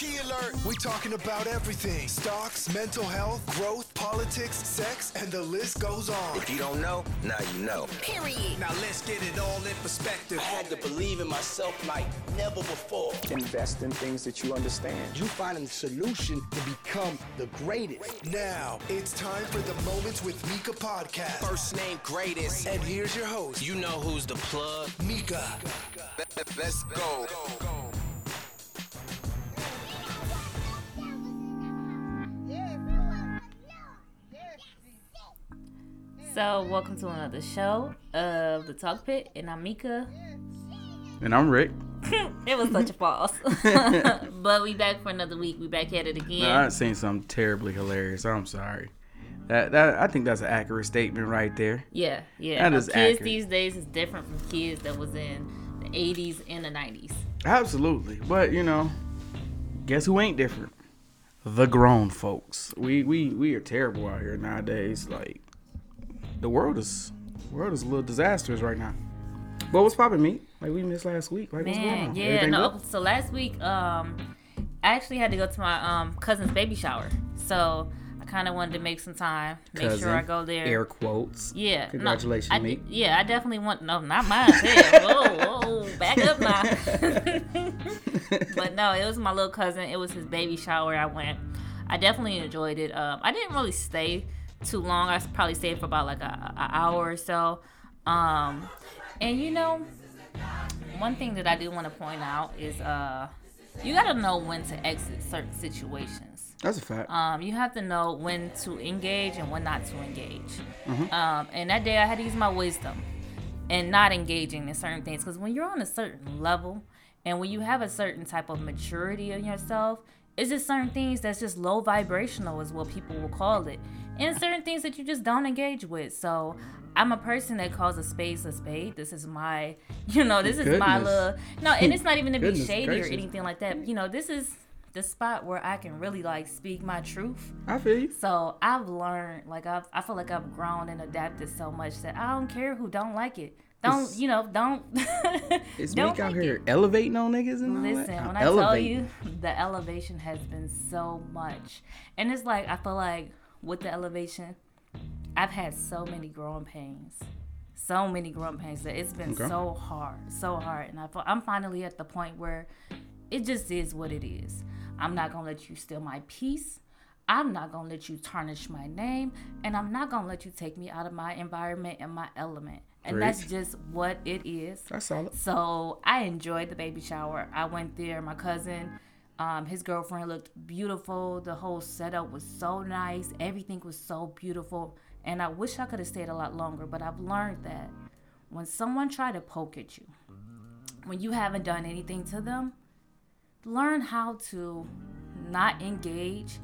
Key alert! We're talking about everything. Stocks, mental health, growth, politics, sex, and the list goes on. If you don't know, now you know. Period. Now let's get it all in perspective. I had to believe in myself like never before. Invest in things that you understand. You finding the solution to become the greatest. Now, it's time for the Moments with Mika podcast. First name greatest. And here's your host, You know who's the plug. Mika. Let's go. So, welcome to another show of the Talk Pit, and I'm Mika. And I'm Rick. it was such a false, but we back for another week. We back at it again. No, I seen something terribly hilarious. I'm sorry. That, that I think that's an accurate statement right there. yeah, yeah. That is uh, kids accurate. these days is different from kids that was in the 80s and the 90s. Absolutely. But you know, guess who ain't different? The grown folks. We we we are terrible out here nowadays. Like the world is the world is a little disastrous right now. But what's popping, me? Like we missed last week. Like what's going Man, on? yeah, Everything no. good? So last week, um, I actually had to go to my um cousin's baby shower. So I kind of wanted to make some time, make Cousin, sure I go there. Air quotes. Yeah. no, Congratulations, I, mate. Yeah, I definitely want. No, not mine. Whoa, whoa, back up now. but no, it was my little cousin. It was his baby shower. I went. I definitely enjoyed it. Um, I didn't really stay too long. I probably stayed for about like a, a hour or so. Um, and you know, one thing that I do want to point out is uh, you got to know when to exit certain situations That's a fact. um, you have to know when to engage and when not to engage. Mm-hmm. Um, and that day I had to use my wisdom and not engaging in certain things. Because when you're on a certain level and when you have a certain type of maturity in yourself, it's just certain things that's just low vibrational, is what people will call it. And certain things that you just don't engage with. So I'm a person that calls a spade a spade. This is my, you know, this is my little. No, and it's not even to be Goodness shady gracious. or anything like that. You know, this is the spot where I can really like speak my truth. I feel you. So I've learned, like I've, I feel like I've grown and adapted so much that I don't care who don't like it. Don't It's- you know? Don't. Is don't Meek out here it. elevating on niggas and all that? Listen, when I tell you, the elevation has been so much, and it's like I feel like with the elevation, I've had so many growing pains, so many growing pains that it's been Okay. so hard, so hard, and I feel, I'm finally at the point where it just is what it is. I'm not gonna let you steal my peace. I'm not gonna let you tarnish my name, and I'm not gonna let you take me out of my environment and my element. And that's just what it is. That's solid. So I enjoyed the baby shower. I went there. My cousin, um, his girlfriend looked beautiful. The whole setup was so nice. Everything was so beautiful. And I wish I could have stayed a lot longer, but I've learned that when someone try to poke at you, when you haven't done anything to them, learn how to not engage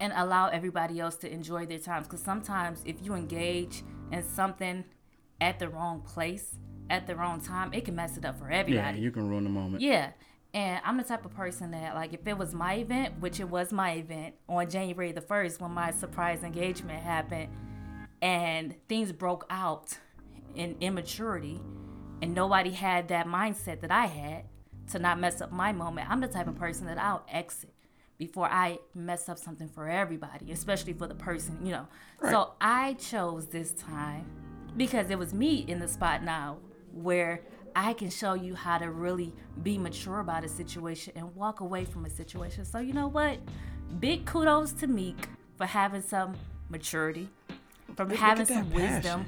and allow everybody else to enjoy their times. Because sometimes if you engage in something at the wrong place at the wrong time, it can mess it up for everybody. Yeah, you can ruin the moment. Yeah. And I'm the type of person that, like, if it was my event, which it was my event on January the 1st when my surprise engagement happened, and things broke out in immaturity, and nobody had that mindset that I had to not mess up my moment, I'm the type of person that I'll exit before I mess up something for everybody, especially for the person, you know. Right. So I chose this time because it was me in the spot now where I can show you how to really be mature about a situation and walk away from a situation. So you know what? Big kudos to Meek for having some maturity, for Look- having some that wisdom,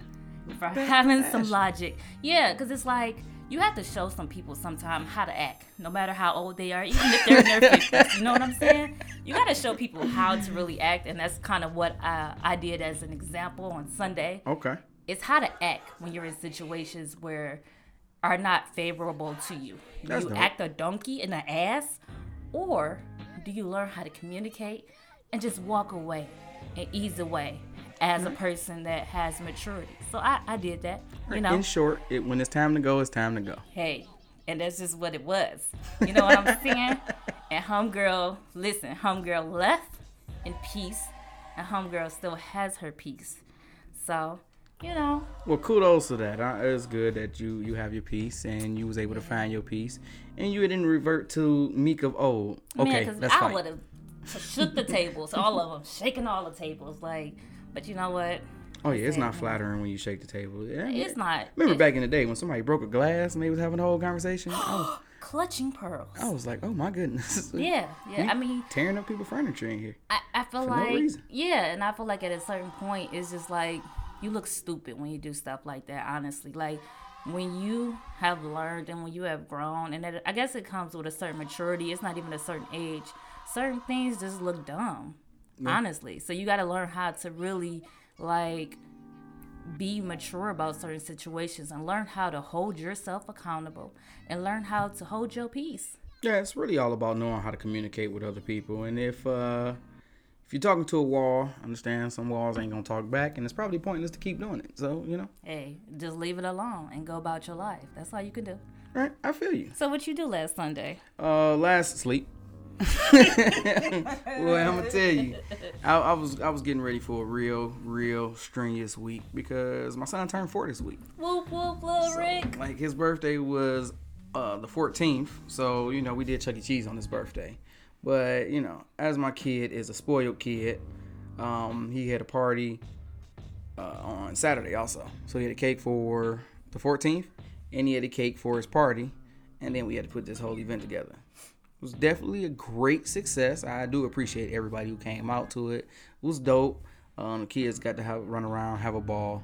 passion. for that having some logic. Yeah, because it's like you have to show some people sometime how to act, no matter how old they are, even if they're in their 50s. You know what I'm saying? You got to show people how to really act, and that's kind of what I, I did as an example on Sunday Okay. It's how to act when you're in situations where are not favorable to you. Do That's you dope. act a donkey in the ass, or do you learn how to communicate and just walk away and ease away as a mm-hmm. person that has maturity? So I, I did that. You know, In short, it, when it's time to go, it's time to go. hey, and that's just what it was. You know what I'm saying? And homegirl, listen, homegirl left in peace, and homegirl still has her peace. So you know, Well, kudos to that. Uh, It's good that you you have your peace and you was able to find your peace, and you didn't revert to Meek of old. Okay, man, because that's I would have shook the tables, all of them, shaking all the tables. Like, but you know what? Oh yeah, it's not flattering when you shake the table. Yeah, It's not. Remember it's back in the day when somebody broke a glass and they was having a whole conversation? Was, clutching pearls. I was like, oh my goodness. Yeah, yeah. I mean, tearing up people's furniture in here. I, I feel For no like reason. yeah, and I feel like at a certain point it's just like you look stupid when you do stuff like that. Honestly, like when you have learned and when you have grown, and that, I guess it comes with a certain maturity. It's not even a certain age. Certain things just look dumb, honestly. So you got to learn how to really like be mature about certain situations and learn how to hold yourself accountable and learn how to hold your peace. Yeah, it's really all about knowing how to communicate with other people. And if uh if you're talking to a wall, understand some walls ain't gonna talk back, and it's probably pointless to keep doing it. So you know, Hey, just leave it alone and go about your life. That's all you can do. right? I feel you. So what you do last Sunday? Uh, last sleep. well, I'm gonna tell you, I, I was I was getting ready for a real, real strenuous week because my son turned four this week. Whoop whoop, little Rick. Like his birthday was uh, the 14th, so you know we did Chuck E. Cheese on his birthday. But you know, as my kid is a spoiled kid, um, he had a party uh, on Saturday also. So he had a cake for the 14th, and he had a cake for his party, and then we had to put this whole event together. It was definitely a great success. I do appreciate everybody who came out to it. It was dope. Um, the kids got to have run around, have a ball,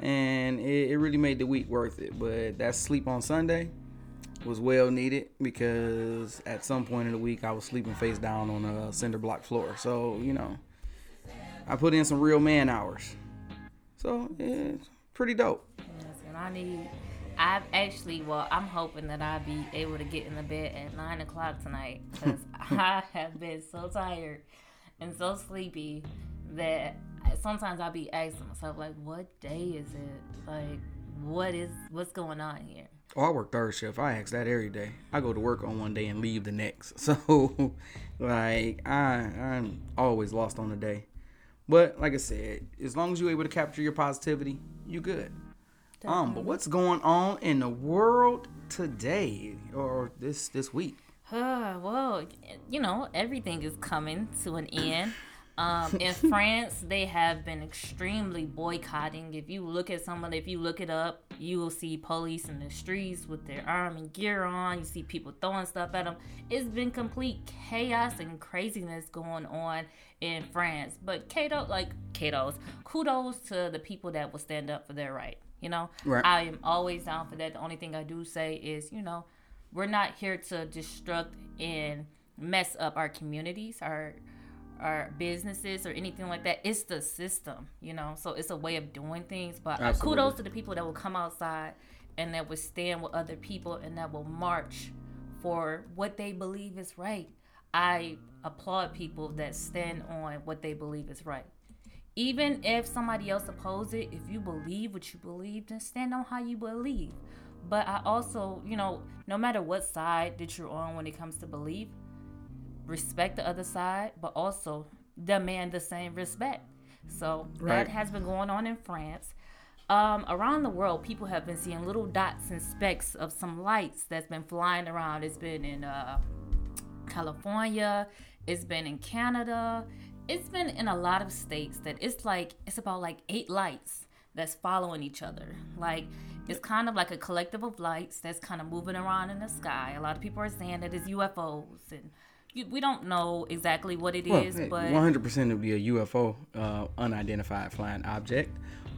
and it, it really made the week worth it. But that's sleep on Sunday was well needed because at some point in the week I was sleeping face down on a cinder block floor. So you know, I put in some real man hours. So it's pretty dope. And I need. I've actually, well, I'm hoping that I'll be able to get in the bed at nine o'clock tonight because I have been so tired and so sleepy that sometimes I'll be asking myself like, "What day is it? Like, what is what's going on here?" Oh, I work third shift. I ask that every day. I go to work on one day and leave the next. So, like, I I'm always lost on the day. But like I said, as long as you're able to capture your positivity, you good. Um, but what's going on in the world today or this this week? Uh, well, you know, everything is coming to an end. Um, in France, they have been extremely boycotting. If you look at someone, if you look it up, you will see police in the streets with their arm and gear on. You see people throwing stuff at them. It's been complete chaos and craziness going on in France. But Cato, like Cato's, kudos to the people that will stand up for their right. You know, Right. I am always down for that. The only thing I do say is, you know, we're not here to destruct and mess up our communities, our our businesses or anything like that. It's the system, you know. So it's a way of doing things. But uh, Absolutely. kudos to the people that will come outside and that will stand with other people and that will march for what they believe is right. I applaud people that stand on what they believe is right. Even if somebody else opposes it, if you believe what you believe, then stand on how you believe. But I also, you know, no matter what side that you're on when it comes to belief, respect the other side, but also demand the same respect. So Right. that has been going on in France. Um, around the world, people have been seeing little dots and specks of some lights that's been flying around. It's been in uh, California, it's been in Canada, it's been in a lot of states that it's like it's about like eight lights that's following each other. Like it's kind of like a collective of lights that's kind of moving around in the sky. A lot of people are saying that it's UFOs and we don't know exactly what it is, Well, but 100% it'd be a UFO, uh, unidentified flying object.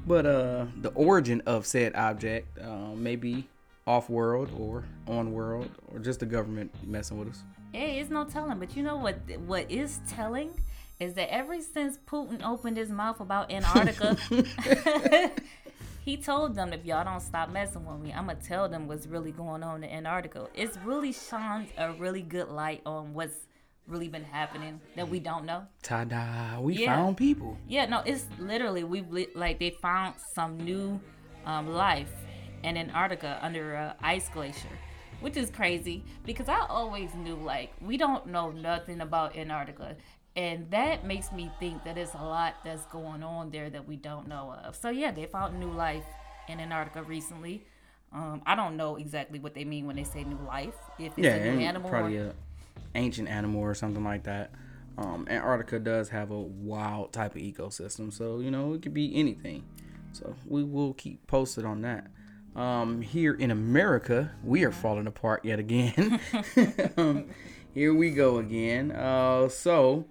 But uh, the origin of said object uh, may be off-world or on-world or just the government messing with us. Hey, it's no telling. But you know what? What is telling is that ever since Putin opened his mouth about Antarctica, he told them if y'all don't stop messing with me, I'm gonna tell them what's really going on in Antarctica. It's really shone a really good light on what's really been happening that we don't know. Ta-da! We Yeah. found people. Yeah, no, it's literally we've like they found some new um, life in Antarctica under a ice glacier, which is crazy because I always knew like we don't know nothing about Antarctica. And that makes me think that it's a lot that's going on there that we don't know of. So yeah, they found new life in Antarctica recently. Um, I don't know exactly what they mean when they say new life. If it's Yeah, a new animal probably or a ancient animal or something like that. Um, Antarctica does have a wild type of ecosystem, so you know it could be anything. So we will keep posted on that. Um, here in America, we are falling apart yet again. um, here we go again. Uh, so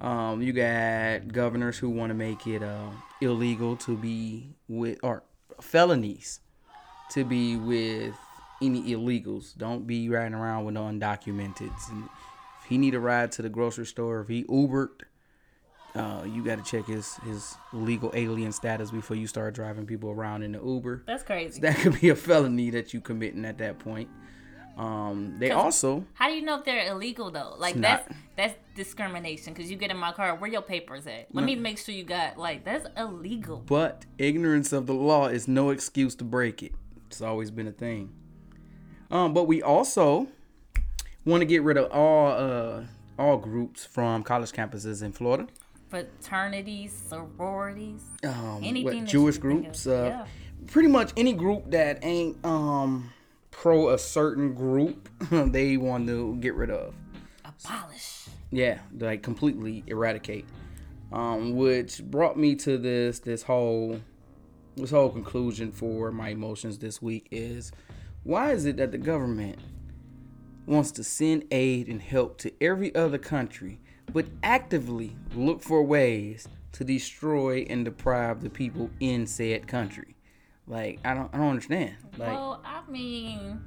um, you got governors who want to make it uh, illegal to be with or felonies to be with any illegals. Don't be riding around with no undocumented. And if he need a ride to the grocery store, if he Ubered, uh, you got to check his his legal alien status before you start driving people around in the Uber. that's crazy. That could be a felony that you committing at that point. Um, they also How do you know if they're illegal though? Like that's not. that's discrimination because you get in my car, where your papers at? Let me make sure you got like that's illegal. But ignorance of the law is no excuse to break it. It's always been a thing. Um, but we also want to get rid of all uh all groups from college campuses in Florida. Fraternities, sororities, Um, anything what, Jewish groups, uh, Yeah. pretty much any group that ain't um pro a certain group, they want to get rid of. abolish. Yeah, like completely eradicate. Um, which brought me to this this whole this whole conclusion for my emotions this week is why is it that the government wants to send aid and help to every other country but actively look for ways to destroy and deprive the people in said country? Like I don't I don't understand. Like well, I mean,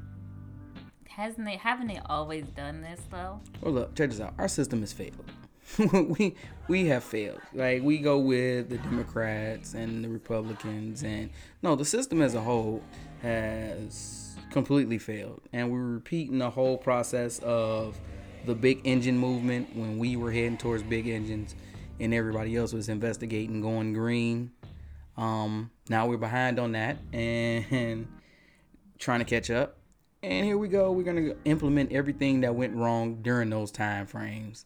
hasn't they haven't they always done this though? Well, look, check this out. Our system has failed. we we have failed. Like we go with the Democrats and the Republicans, and no, the system as a whole has completely failed. And we're repeating the whole process of the big engine movement when we were heading towards big engines, and everybody else was investigating going green. Um, now we're behind on that and trying to catch up. And here we go. We're gonna implement everything that went wrong during those time frames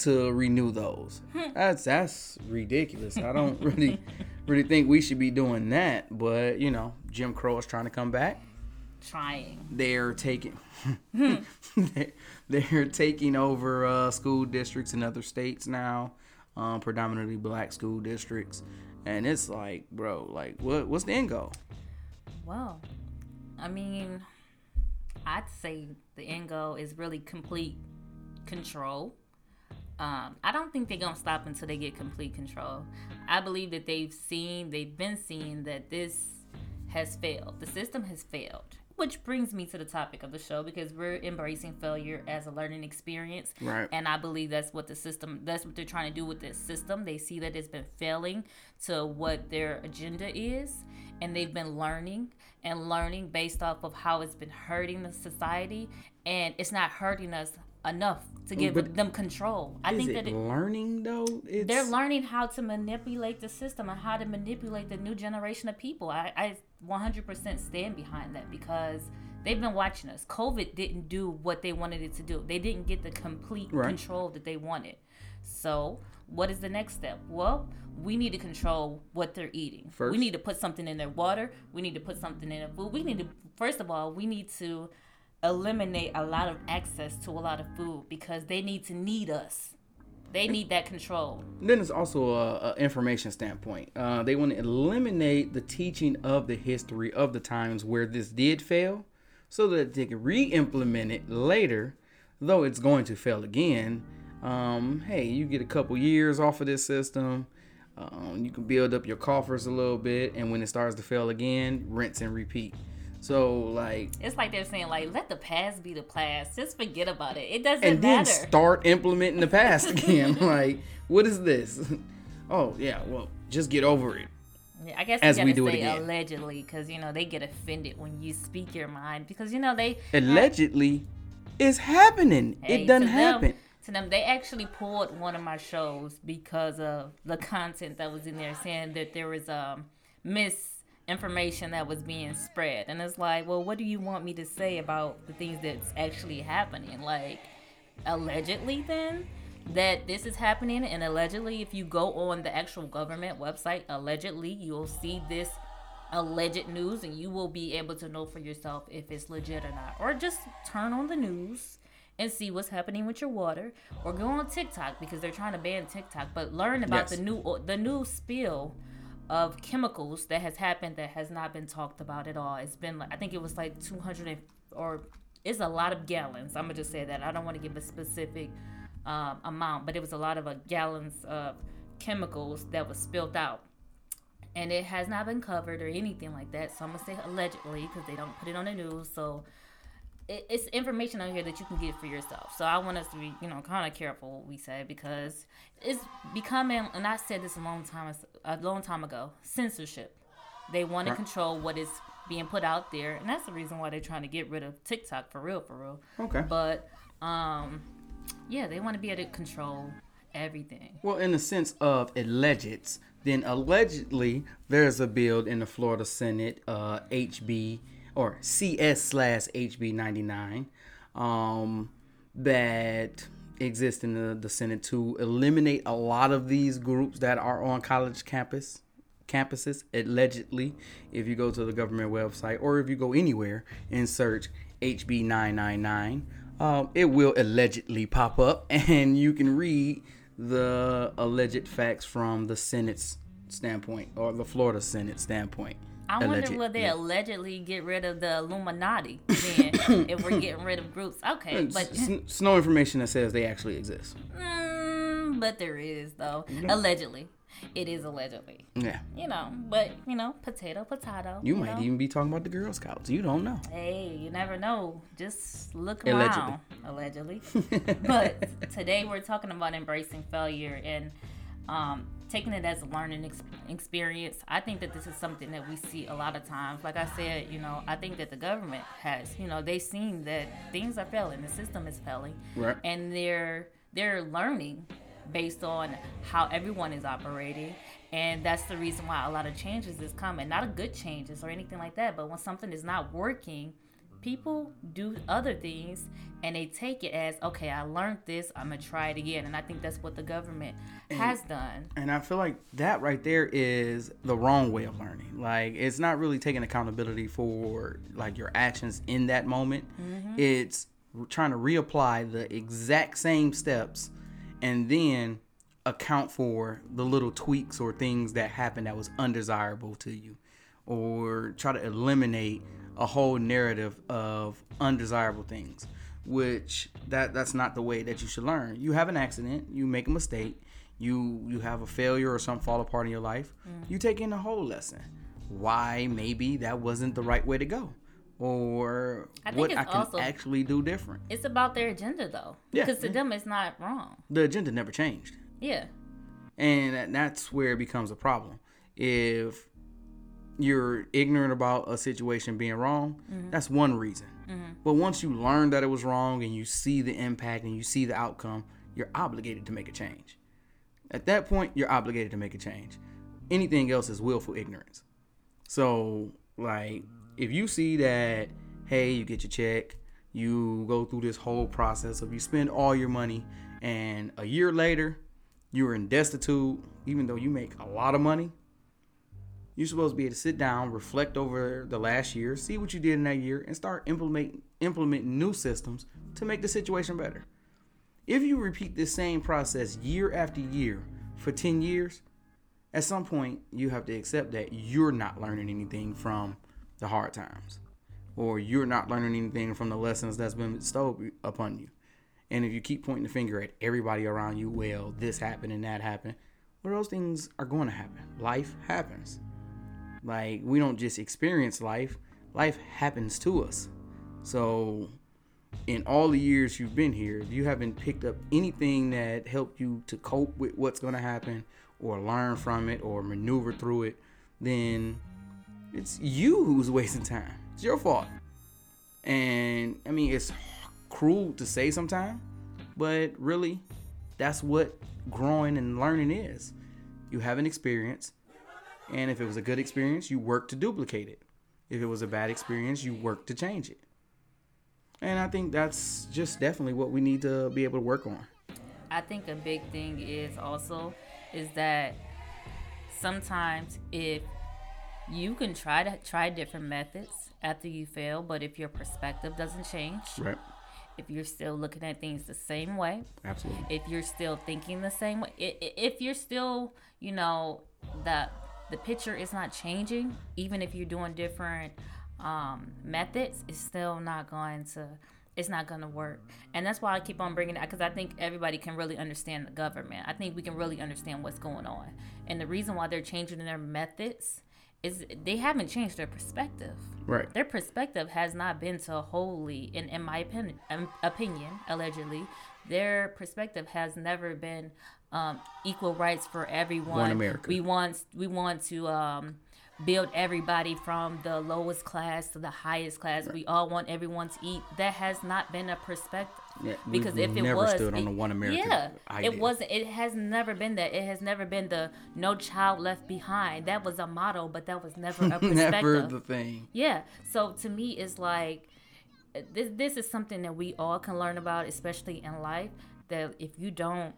to renew those. That's that's ridiculous. I don't really really think we should be doing that. But you know, Jim Crow is trying to come back. Trying. They're taking they're, they're taking over uh, school districts in other states now, um, predominantly black school districts. And it's like, bro, like what what's the end goal? Well, I mean, I'd say the end goal is really complete control. Um, I don't think they're gonna stop until they get complete control. I believe that they've seen, they've been seeing that this has failed. The system has failed. Which brings me to the topic of the show because we're embracing failure as a learning experience. Right. And I believe that's what the system, that's what they're trying to do with this system. They see that it's been failing to what their agenda is. And they've been learning and learning based off of how it's been hurting the society. And it's not hurting us enough to give But them control. I think that it, learning though? It's they're learning how to manipulate the system and how to manipulate the new generation of people. I, I 100% stand behind that because they've been watching us. COVID didn't do what they wanted it to do. They didn't get the complete Right. control that they wanted. So, what is the next step? Well, we need to control what they're eating. First. We need to put something in their water. We need to put something in their food. We need to, first of all, we need to eliminate a lot of access to a lot of food because they need to need us. They need that control. Then it's also a, a information standpoint. Uh, they want to eliminate the teaching of the history of the times where this did fail, so that they can re-implement it later. Though it's going to fail again. Um, hey, you get a couple years off of this system. Um, you can build up your coffers a little bit, and when it starts to fail again, rinse and repeat. So like, It's like they're saying, like, let the past be the past. Just forget about it. It doesn't and then start implementing the past again. like, what is this? Oh yeah, well, just get over it. Yeah, I guess as we do it say again. allegedly, because you know they get offended when you speak your mind, because you know they allegedly is happening. Hey, it doesn't to them- happen. to them, they actually pulled one of my shows because of the content that was in there, saying that there was a um misinformation that was being spread, and it's like, well, what do you want me to say about the things that's actually happening? Like, allegedly, then. that this is happening, and allegedly, if you go on the actual government website, allegedly, you'll see this alleged news, and you will be able to know for yourself if it's legit or not. Or just turn on the news and see what's happening with your water, or go on TikTok because they're trying to ban TikTok. But learn about Yes. the new the new spill of chemicals that has happened that has not been talked about at all. It's been like I think it was like 200 or it's a lot of gallons. I'm gonna just say that. I don't want to give a specific um, amount, but it was a lot of uh, gallons of chemicals that was spilled out. And it has not been covered or anything like that. So I'm gonna say allegedly because they don't put it on the news. So it, it's information out here that you can get for yourself. So I want us to be, you know, kind of careful what we say because it's becoming, and I said this a long time, a long time ago, censorship. They want to Right. control what is being put out there, and that's the reason why they're trying to get rid of TikTok for real, for real. Okay. But um, yeah, they want to be able to control everything. Well, in the sense of alleged, then allegedly there's a bill in the Florida Senate, uh, HB or CS slash HB 99, um, that exists in the, the Senate to eliminate a lot of these groups that are on college campus campuses allegedly if you go to the government website or if you go anywhere and search hb 999 um, it will allegedly pop up and you can read the alleged facts from the senate's standpoint or the florida senate standpoint I wonder will they yeah. allegedly get rid of the Illuminati then if we're getting rid of groups. Okay, but it's, it's no information that says they actually exist mm, but there is though allegedly. It is allegedly, yeah you know. But you know, potato, potato. you might know? even be talking about the girl scouts you don't know Hey, you never know. Just look Allegedly. around. Allegedly. but today we're talking about embracing failure and um, taking it as a learning ex- experience. I think that this is something that we see a lot of times. Like I said, you know, I think that the government has, you know, they've seen that things are failing, the system is failing, Right. and they're they're learning based on how everyone is operating and that's the reason why a lot of changes is coming not a good changes or anything like that but when something is not working people do other things and they take it as okay i learned this i'm gonna try it again and i think that's what the government has done And I feel like that right there is the wrong way of learning. Like it's not really taking accountability for like your actions in that moment. Mm-hmm. It's trying to reapply the exact same steps and then account for the little tweaks or things that happened that was undesirable to you or try to eliminate a whole narrative of undesirable things which that that's not the way that you should learn. You have an accident you make a mistake you you have a failure or something fall apart in your life mm. you take in the whole lesson. Why maybe that wasn't the right way to go or I think what i can also- actually do different. It's about their agenda though Yeah. because to them it's not wrong. The agenda never changed. Yeah. And that's where it becomes a problem. If you're ignorant about a situation being wrong mm-hmm. that's one reason. Mm-hmm. But once you learn that it was wrong and you see the impact and you see the outcome you're obligated to make a change. At that point you're obligated to make a change. Anything else is willful ignorance. So like if you see that hey you get your check you go through this whole process of you spend all your money and a year later you're in destitute even though you make a lot of money you're supposed to be able to sit down reflect over the last year see what you did in that year and start implement implementing new systems to make the situation better. If you repeat this same process year after year for 10 years at some point you have to accept that you're not learning anything from the hard times or you're not learning anything from the lessons that's been bestowed upon you. And if you keep pointing the finger at everybody around you well this happened and that happened well those things are going to happen. Life happens like we don't just experience life life happens to us so in all the years you've been here, if you haven't picked up anything that helped you to cope with what's going to happen or learn from it or maneuver through it, then it's you who's wasting time. It's your fault. And I mean, it's cruel to say sometimes, but really, that's what growing and learning is. You have an experience, and if it was a good experience, you work to duplicate it. If it was a bad experience, you work to change it. And I think that's just definitely what we need to be able to work on. I think a big thing is also is that sometimes if you can try to try different methods after you fail, but if your perspective doesn't change, Right. if you're still looking at things the same way, Absolutely. if you're still thinking the same way, if you're still, you know, the the picture is not changing, even if you're doing different um, methods, it's still not going to. It's not going to work, and that's why I keep on bringing it because I think everybody can really understand the government. I think we can really understand what's going on, and the reason why they're changing their methods is they haven't changed their perspective Right. their perspective has not been to wholly in, in my opinion, um, opinion allegedly their perspective has never been um, equal rights for everyone One America. we want we want to um, build everybody from the lowest class to the highest class we all want everyone to eat that has not been a perspective Yeah, because if it never was stood on it- the one America yeah idea. it wasn't it has never been that it has never been the no child left behind that was a motto but that was never a perspective Never the thing. yeah. So to me, it's like this. This is something that we all can learn about, especially in life. That if you don't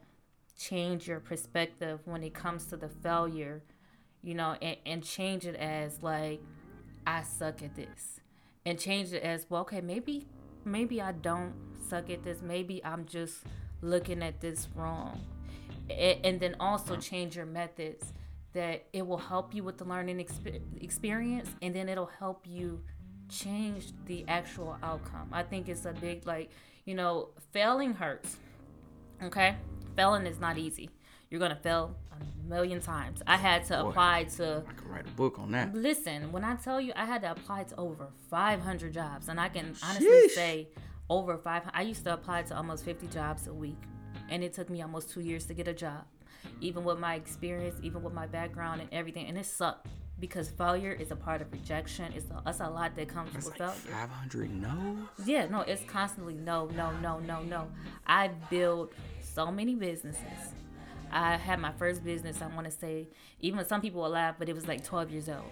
change your perspective when it comes to the failure, you know, and, and change it as like, I suck at this, and change it as well. Okay, maybe, maybe I don't suck at this. Maybe I'm just looking at this wrong, and then also change your methods that it will help you with the learning exp- experience and then it'll help you change the actual outcome i think it's a big like you know failing hurts okay failing is not easy you're gonna fail a million times i had to apply to I could write a book on that. Listen, when I tell you I had to apply to over 500 jobs, and I can honestly Sheesh. say over 500. I used to apply to almost 50 jobs a week, and it took me almost two years to get a job, even with my experience, even with my background and everything. And it sucked because failure is a part of rejection. It's a, it's a lot that comes with like failure. 500 no. Yeah, no, it's constantly no, no, no, no, no. I built so many businesses. I had my first business, I want to say, even some people will laugh, but it was like 12 years old.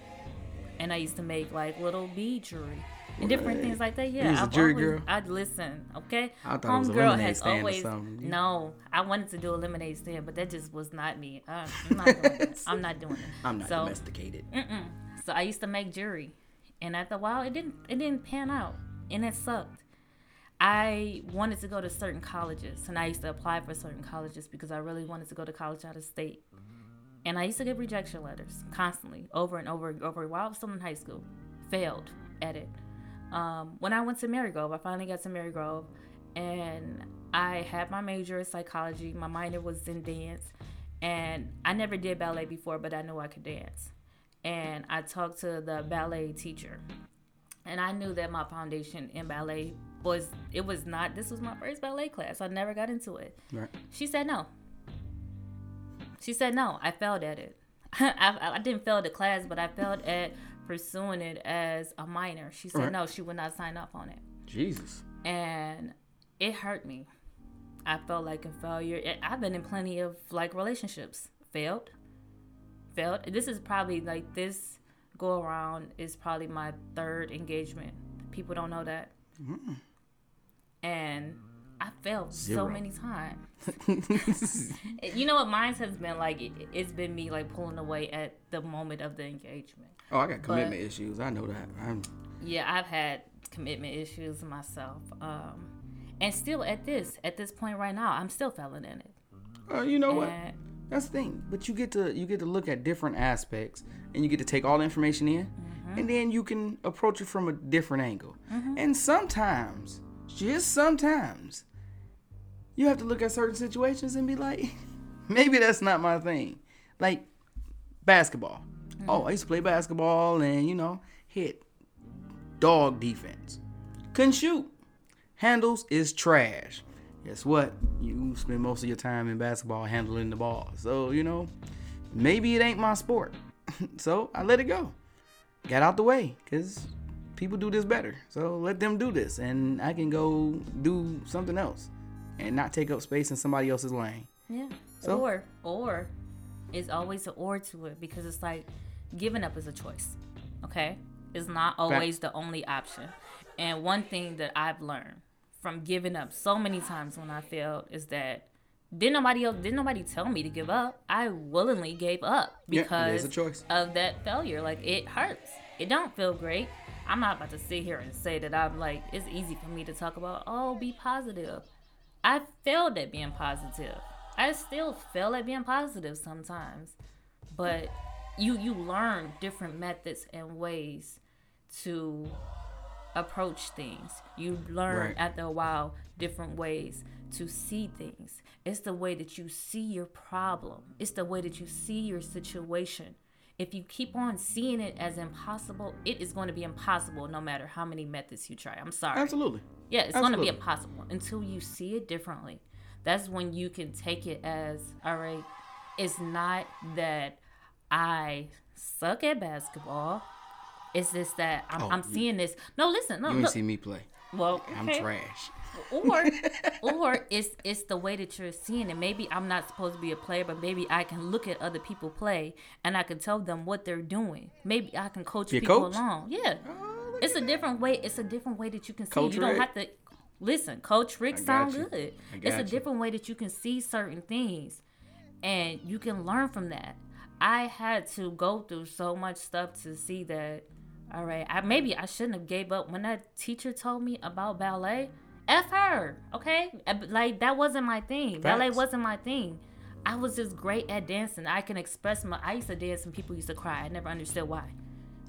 And I used to make like little bead jewelry and different things like that. Yeah, I've jewelry always, girl? I'd listen, okay? I thought it was a Homegirl has always, something. no, I wanted to do a lemonade stand, but that just was not me. Uh, I'm not doing it. I'm not doing it. I'm not So- domesticated. so I used to make jewelry, and after a while, it didn't it didn't pan out, and it sucked. I wanted to go to certain colleges, and I used to apply for certain colleges because I really wanted to go to college out of state. And I used to get rejection letters constantly, over and over and over while I was still in high school. Failed at it. Um, when I went to Marygrove, I finally got to Marygrove, and I had my major in psychology. My minor was in dance, and I never did ballet before, but I knew I could dance. And I talked to the ballet teacher, and I knew that my foundation in ballet was it was not. This was my first ballet class. I never got into it. Right. She said no. She said no. I failed at it. I, I didn't fail the class, but I failed at pursuing it as a minor. She said Right. no. She would not sign up on it, Jesus. and it hurt me. I felt like a failure. I've been in plenty of like relationships, failed, failed. This is probably like this go around is probably my third engagement. People don't know that, and I failed so many times. You know what? Mine has been like it, it's been me like pulling away at the moment of the engagement. Oh, I got commitment issues. I know that. I'm, Yeah, I've had commitment issues myself, um, and still at this at this point right now, I'm still failing in it. uh, you know what? That's the thing. But you get to you get to look at different aspects, and you get to take all the information in, Mm-hmm. and then you can approach it from a different angle. Mm-hmm. And sometimes, just sometimes, you have to look at certain situations and be like, maybe that's not my thing. Like basketball. Mm-hmm. Oh, I used to play basketball, and you know, hit dog defense. Couldn't shoot. Handles is trash. Guess what? You spend most of your time in basketball handling the ball. So, you know, maybe it ain't my sport. so I let it go. Got out the way because people do this better. So let them do this. And I can go do something else and not take up space in somebody else's lane. Yeah. So- Or or it's always an or to it because it's like giving up is a choice. Okay? It's not always the only option. And one thing that I've learned from giving up so many times when I failed is that didn't nobody else didn't nobody tell me to give up. I willingly gave up because choice. of that failure. Like it hurts. It don't feel great. I'm not about to sit here and say that I'm like it's easy for me to talk about, oh, be positive. I failed at being positive. I still fail at being positive sometimes. But you you learn different methods and ways to approach things. You learn Right. after a while different ways to see things. It's the way that you see your problem. It's the way that you see your situation. If you keep on seeing it as impossible, it is going to be impossible no matter how many methods you try. I'm sorry. Absolutely. Yeah, it's going to be impossible until you see it differently. That's when you can take it as, all right, it's not that I suck at basketball. It's just that I'm, Oh, I'm seeing this. No, listen, no, You ain't look. see me play. Well, I'm trash. Or, or it's it's the way that you're seeing it. Maybe I'm not supposed to be a player, but maybe I can look at other people play and I can tell them what they're doing. Maybe I can coach a people coach? along. Yeah, oh, it's a different way. It's a different way that you can see. Coach you don't Rick. have to listen. Coach Rick sound you. good. It's a you. different way that you can see certain things, and you can learn from that. I had to go through so much stuff to see that. All right, I maybe I shouldn't have gave up when that teacher told me about ballet. F her, okay? Uh, Like that wasn't my thing. Ballet wasn't my thing. I was just great at dancing. I can express my. I used to dance and people used to cry. I never understood why.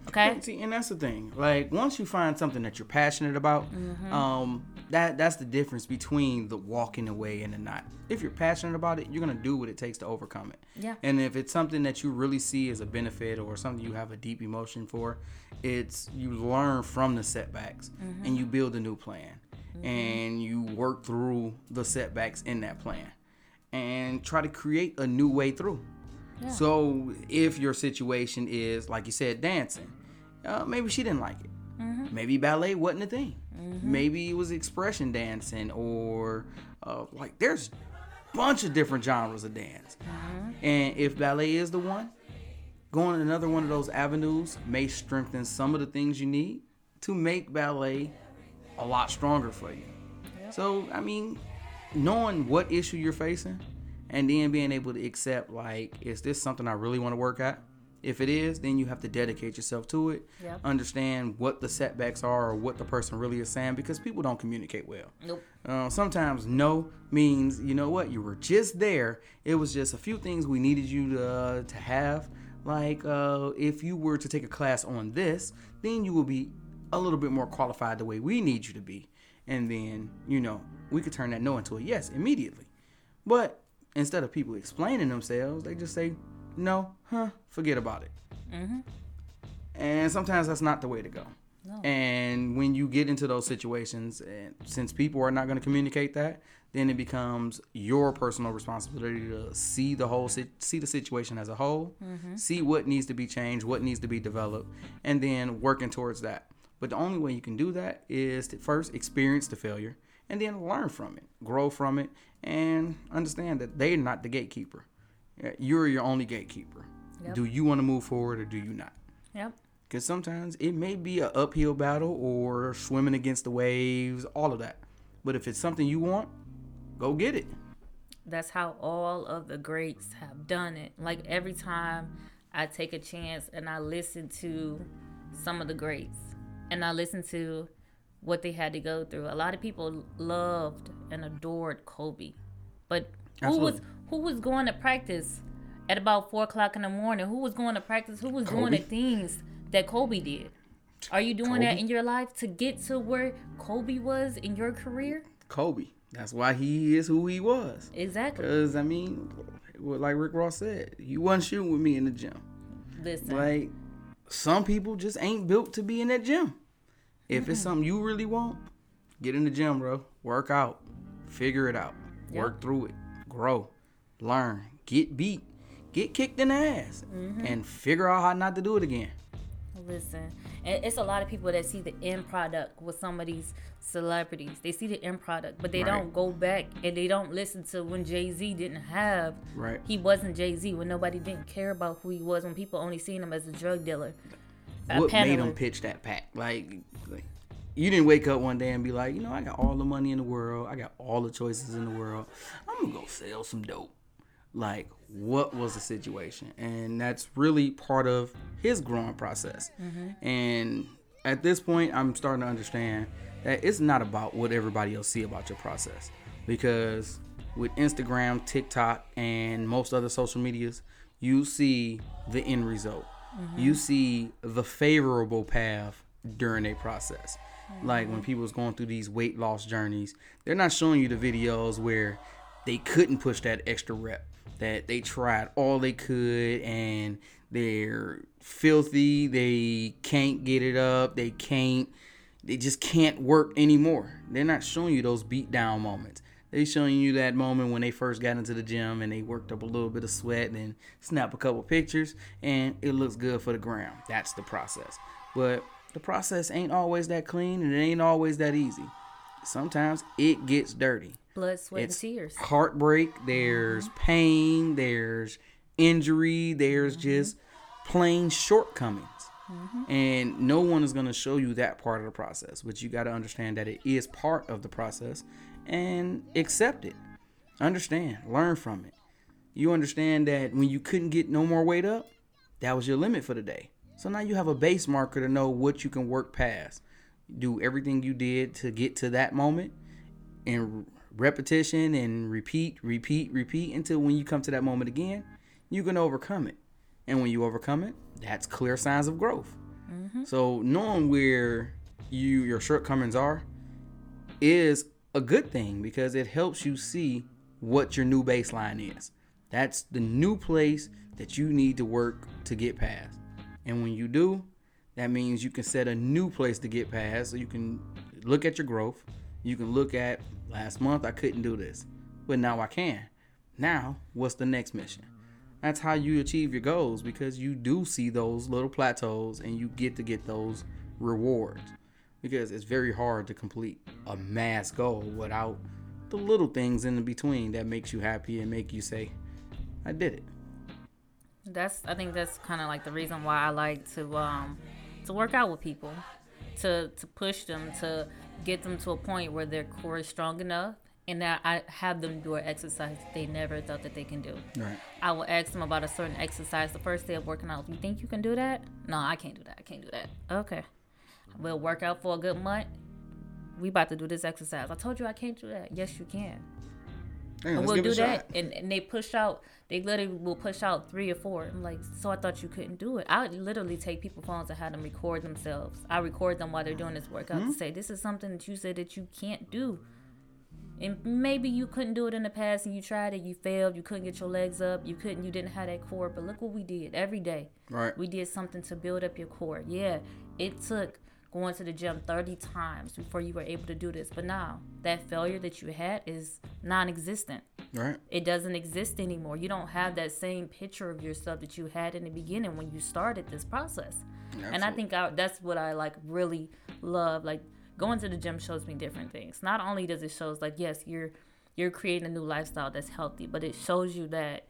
Okay. See, and that's the thing. Like once you find something that you're passionate about, Mm-hmm. um, that that's the difference between the walking away and the not. If you're passionate about it, you're gonna do what it takes to overcome it. Yeah. And if it's something that you really see as a benefit or something you have a deep emotion for, it's you learn from the setbacks Mm-hmm. and you build a new plan, and you work through the setbacks in that plan, and try to create a new way through. So if your situation is like you said, dancing, uh, maybe she didn't like it. Maybe ballet wasn't a thing. Maybe it was expression dancing or uh, like there's a bunch of different genres of dance. And if ballet is the one, going another one of those avenues may strengthen some of the things you need to make ballet a lot stronger for you. So, I mean, knowing what issue you're facing and then being able to accept, like, is this something I really want to work at? If it is, then you have to dedicate yourself to it. Yep. Understand what the setbacks are or what the person really is saying because people don't communicate well. Nope. Uh, sometimes no means you know what you were just there. It was just a few things we needed you to uh, to have. Like uh, if you were to take a class on this, then you will be a little bit more qualified the way we need you to be, and then you know we could turn that no into a yes immediately. But instead of people explaining themselves, they just say no, huh, forget about it. Mm-hmm. And sometimes that's not the way to go. And when you get into those situations, and since people are not going to communicate that, then it becomes your personal responsibility to see the whole see the situation as a whole, mm-hmm. see what needs to be changed, what needs to be developed, and then working towards that. But the only way you can do that is to first experience the failure and then learn from it, grow from it, and understand that they're not the gatekeeper. You're your only gatekeeper. Yep. Do you want to move forward or do you not? Yep. Because sometimes it may be an uphill battle or swimming against the waves, all of that. But if it's something you want, go get it. That's how all of the greats have done it. Like every time I take a chance and I listen to some of the greats and I listened to what they had to go through. A lot of people loved and adored Kobe. But who was who was going to practice at about four o'clock in the morning? Who was going to practice? Who was doing the things that Kobe did? Are you doing that in your life to get to where Kobe was in your career? Kobe. That's why he is who he was. Exactly. Because, I mean, like Rick Ross said, you wasn't shooting with me in the gym. Listen. Like, some people just ain't built to be in that gym. If it's something you really want, get in the gym, bro. Work out. Figure it out. Work through it. Grow. Learn. Get beat. Get kicked in the ass. Mm-hmm. And figure out how not to do it again. Listen, and it's a lot of people that see the end product with some of these celebrities. They see the end product, but they Right. don't go back and they don't listen to when Jay Z didn't have. Right. He wasn't Jay Z when nobody didn't care about who he was. When people only seen him as a drug dealer. a what made him pitch that pack? Like, like you didn't wake up one day and be like, you know, I got all the money in the world, I got all the choices in the world. I'm gonna go sell some dope. Like, what was the situation? And that's really part of his growing process. Mm-hmm. And at this point, I'm starting to understand that it's not about what everybody else see about your process, because with Instagram, TikTok, and most other social medias, you see the end result. Mm-hmm. You see the favorable path during a process. Mm-hmm. Like when people's going through these weight loss journeys, they're not showing you the videos where they couldn't push that extra rep, that they tried all they could and they're filthy, they can't get it up, they can't they just can't work anymore. They're not showing you those beat down moments. They showing you that moment when they first got into the gym and they worked up a little bit of sweat and snap a couple pictures and it looks good for the gram. That's the process. But the process ain't always that clean and it ain't always that easy. Sometimes it gets dirty. Blood, sweat, It's and tears. heartbreak, there's uh-huh. pain, there's injury, there's mm-hmm. just plain shortcomings. Mm-hmm. And no one is going to show you that part of the process, but you got to understand that it is part of the process and accept it. Understand, learn from it. You understand that when you couldn't get no more weight up, that was your limit for the day. So now you have a base marker to know what you can work past. Do everything you did to get to that moment and repetition and repeat, repeat, repeat until when you come to that moment again, you can overcome it. And when you overcome it, that's clear signs of growth. Mm-hmm. So knowing where you your shortcomings are is a good thing because it helps you see what your new baseline is. That's the new place that you need to work to get past. And when you do, that means you can set a new place to get past so you can look at your growth. You can look at last month I couldn't do this, but now I can. Now, what's the next mission? That's how you achieve your goals because you do see those little plateaus and you get to get those rewards. Because it's very hard to complete a mass goal without the little things in the between that makes you happy and make you say, I did it. That's I think that's kind of like the reason why I like to um to work out with people, to to push them to get them to a point where their core is strong enough, and that I have them do an exercise they never thought that they can do. Right. I will ask them about a certain exercise the first day of working out. You think you can do that? No, I can't do that. I can't do that. Okay. We'll work out for a good month. We about to do this exercise. I told you I can't do that. Yes, you can Hey, and we'll do that. And, and they push out, they literally will push out three or four. I'm like, so I thought you couldn't do it. I would literally take people's phones and have them record themselves. I record them while they're doing this workout Hmm? to say, this is something that you said that you can't do. And maybe you couldn't do it in the past and you tried it, you failed, you couldn't get your legs up, you couldn't, you didn't have that core. But look what we did every day. Right. We did something to build up your core. Yeah, it took going to the gym 30 times before you were able to do this. But now that failure that you had is non existent Right. it doesn't exist anymore. You don't have that same picture of yourself that you had in the beginning when you started this process. And I think I, that's what I like really love. Like going to the gym shows me different things. Not only does it shows like yes, you're you're creating a new lifestyle that's healthy, but it shows you that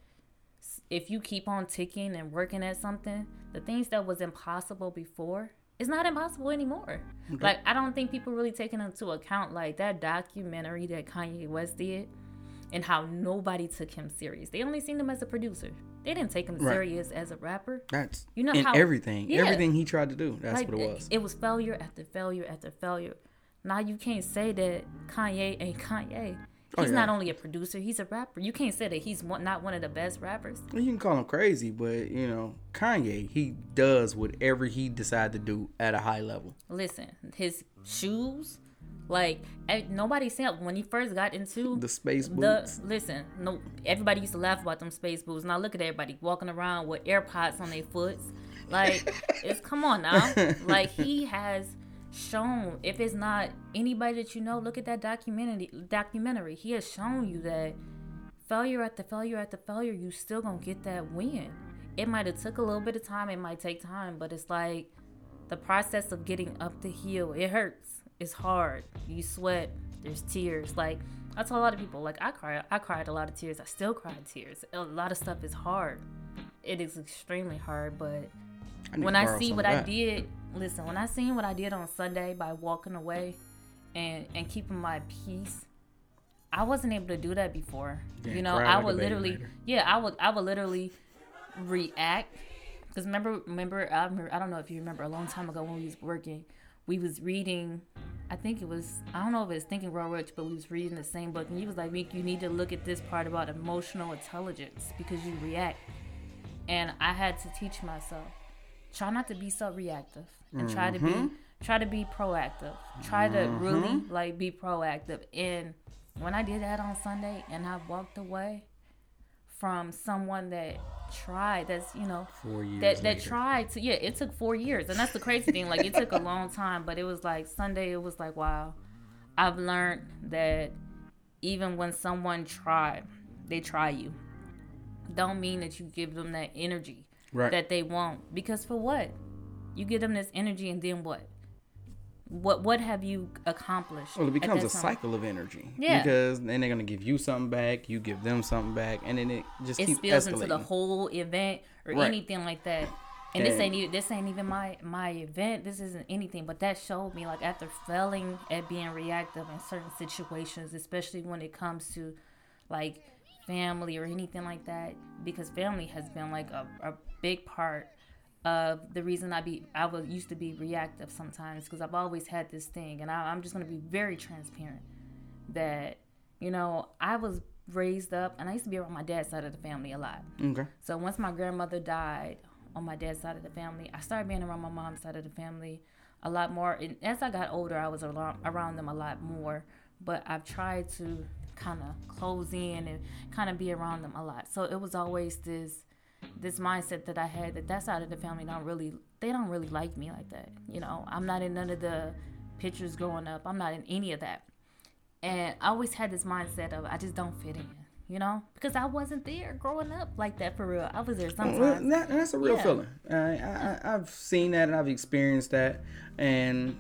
if you keep on ticking and working at something, the things that was impossible before is not impossible anymore. Like I don't think people really taking into account like that documentary that Kanye West did and how nobody took him serious. They only seen him as a producer. They didn't take him Right. serious as a rapper. That's You know how- everything. Yeah. Everything he tried to do. That's like what it was. It was failure after failure after failure. Now you can't say that Kanye ain't Kanye. Oh, He's not only a producer; he's a rapper. You can't say that he's one, not one of the best rappers. you can call him crazy, but you know, Kanye, he does whatever he decide to do at a high level. Listen, his shoes, like eh, nobody said when he first got into The space the boots. listen. No, everybody used to laugh about them space boots. Now look at everybody walking around with AirPods on their foots. Like it's come on now. Like he has shown. If it's not anybody that you know, look at that documentary. Documentary. He has shown you that failure after failure after failure, you still gonna get that win. It might have took a little bit of time. It might take time, but it's like the process of getting up the hill. It hurts. It's hard. You sweat. There's tears. Like I tell a lot of people, like I cry. I cried a lot of tears. I still cry tears. A lot of stuff is hard. It is extremely hard, but need when I see what I did listen, when I seen what I did on Sunday by walking away and and keeping my peace, I wasn't able to do that before. Yeah, you know, I like would literally, later. yeah, I would, I would literally react. Because remember, remember, I remember, I don't know if you remember, a long time ago when we was working, we was reading. I think it was, I don't know if it's Think and Grow Rich, but we was reading the same book, and he was like, "Meek, you need to look at this part about emotional intelligence because you react." And I had to teach myself, try not to be so reactive, and try to Mm-hmm. be, try to be proactive. Try to really like be proactive. And when I did that on Sunday, and I walked away from someone that tried, that's you know, Four years that that later. tried to yeah it took four years and that's the crazy thing like it took a long time but it was like sunday it was like wow i've learned that even when someone tried they try you don't mean that you give them that energy Right. that they want because for what you give them this energy and then what what what have you accomplished Well, it becomes a time? cycle of energy. Yeah. Because then they're gonna give you something back, you give them something back, and then it just it keeps spills escalating. into the whole event or Right. anything like that. And this ain't even this ain't even my my event. This isn't anything. But that showed me like after failing at being reactive in certain situations, especially when it comes to like family or anything like that, because family has been like a, a big part of the reason I be I was used to be reactive sometimes because I've always had this thing, and I, I'm just gonna be very transparent that you know I was raised up, and I used to be around my dad's side of the family a lot. Okay. So once my grandmother died on my dad's side of the family, I started being around my mom's side of the family a lot more. And as I got older, I was around, around them a lot more. But I've tried to kind of close in and kind of be around them a lot. So it was always this this mindset that I had that that side of the family don't really they don't really like me like that. You know, I'm not in none of the pictures growing up. I'm not in any of that. And I always had this mindset of I just don't fit in, you know, because I wasn't there growing up like that for real. I was there Well, sometimes. that, that's a real Yeah. feeling. I, I, I've seen that and I've experienced that, and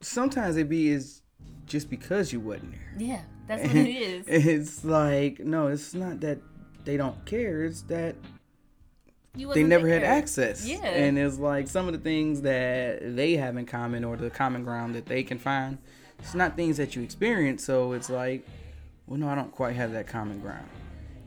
sometimes it be is just because you wasn't there. Yeah, that's what it is. It's like no, it's not that they don't care. It's that they never had there. access. Yeah. And it's like some of the things that they have in common or the common ground that they can find, it's not things that you experience. So it's like, well, no, I don't quite have that common ground.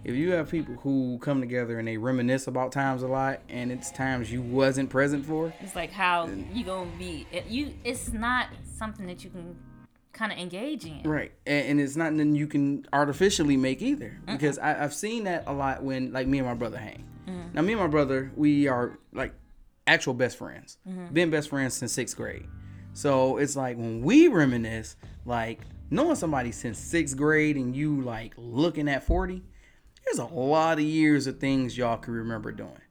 If you have people who come together and they reminisce about times a lot, and it's times you wasn't present for, It's like how you gonna be. You. It's not something that you can kind of engage in. Right, and, and it's not nothing you can artificially make either, because I, I've seen that a lot when like me and my brother hang. Mm-hmm. Now me and my brother, we are like actual best friends. Mm-hmm. Been best friends since sixth grade. So it's like when we reminisce, like knowing somebody since sixth grade and you like looking at forty, there's a lot of years of things y'all can remember doing.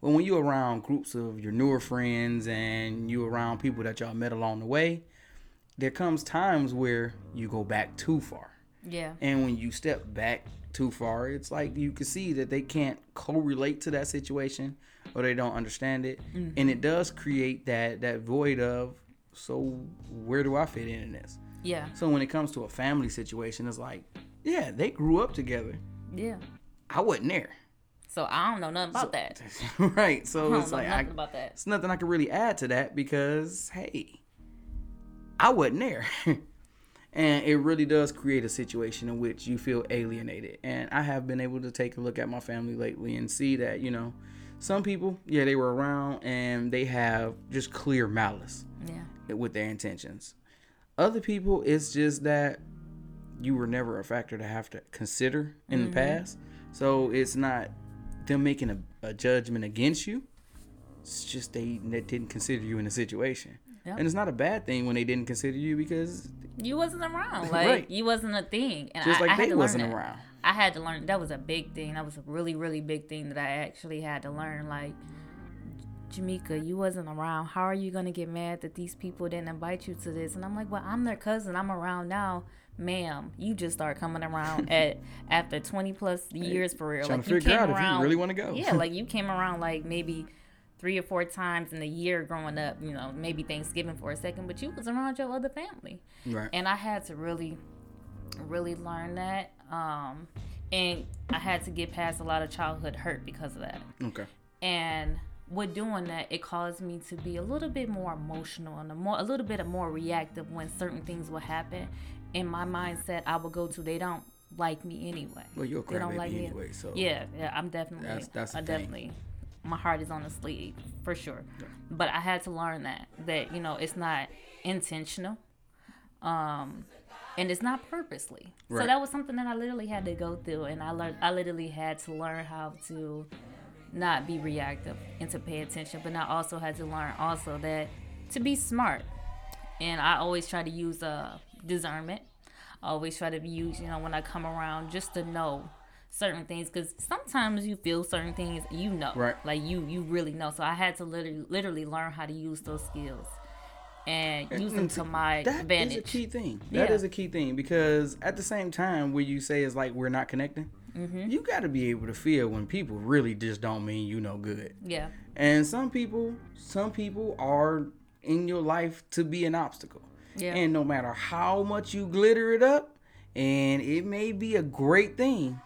But when you around groups of your newer friends and you around people that y'all met along the way, there comes times where you go back too far. Yeah. And when you step back too far, it's like you can see that they can't correlate to that situation or they don't understand it. Mm-hmm. And it does create that that void of so where do I fit in in this? Yeah. So when it comes to a family situation, it's like, yeah, they grew up together. Yeah. I wasn't there. So I don't know nothing about that. right. So I don't it's know like nothing I, about that. it's nothing I can really add to that because hey, I wasn't there. and it really does create a situation in which you feel alienated. And I have been able to take a look at my family lately and see that, you know, some people, yeah, they were around and they have just clear malice Yeah. with their intentions. Other people, it's just that you were never a factor to have to consider in Mm-hmm. the past. So it's not them making a, a judgment against you. It's just they, they didn't consider you in the situation. Yep. And it's not a bad thing when they didn't consider you because You wasn't around. Like Right. you wasn't a thing. And Just I, like I had they to learn wasn't that. around. I had to learn that was a big thing. That was a really, really big thing that I actually had to learn. Like Jamaica, you wasn't around. How are you gonna get mad that these people didn't invite you to this? And I'm like, well, I'm their cousin. I'm around now, ma'am. You just start coming around at after 20 plus years for real. trying like to figure came out if you around- really wanna go. Yeah, like you came around like maybe three or four times in a year growing up. You know, maybe Thanksgiving for a second, but you was around your other family. Right. And I had to really really learn that. Um, and I had to get past a lot of childhood hurt because of that. Okay. And with doing that, it caused me to be a little bit more emotional and a more a little bit more reactive when certain things would happen. In my mindset, I would go to they don't like me anyway. Well, you're a crybaby like anyway, so- yeah, yeah, I'm definitely. That's- that's I thing. definitely. My heart is on the sleeve for sure, but I had to learn that that you know it's not intentional, um, and it's not purposely. So that was something that I literally had to go through, and I learned. I literally had to learn how to not be reactive and to pay attention, but I also had to learn also that to be smart. And I always try to use uh, discernment. I always try to use, you know, when I come around, just to know certain things, because sometimes you feel certain things, you know, Right. Like you, you really know. So I had to literally, literally learn how to use those skills and use them to my That is advantage. That is a key thing. That is Yeah. a key thing because at the same time, where you say it's like we're not connecting, Mm-hmm. you got to be able to feel when people really just don't mean you no good. Yeah, And some people, some people are in your life to be an obstacle. Yeah. And no matter how much you glitter it up, and it may be a great thing,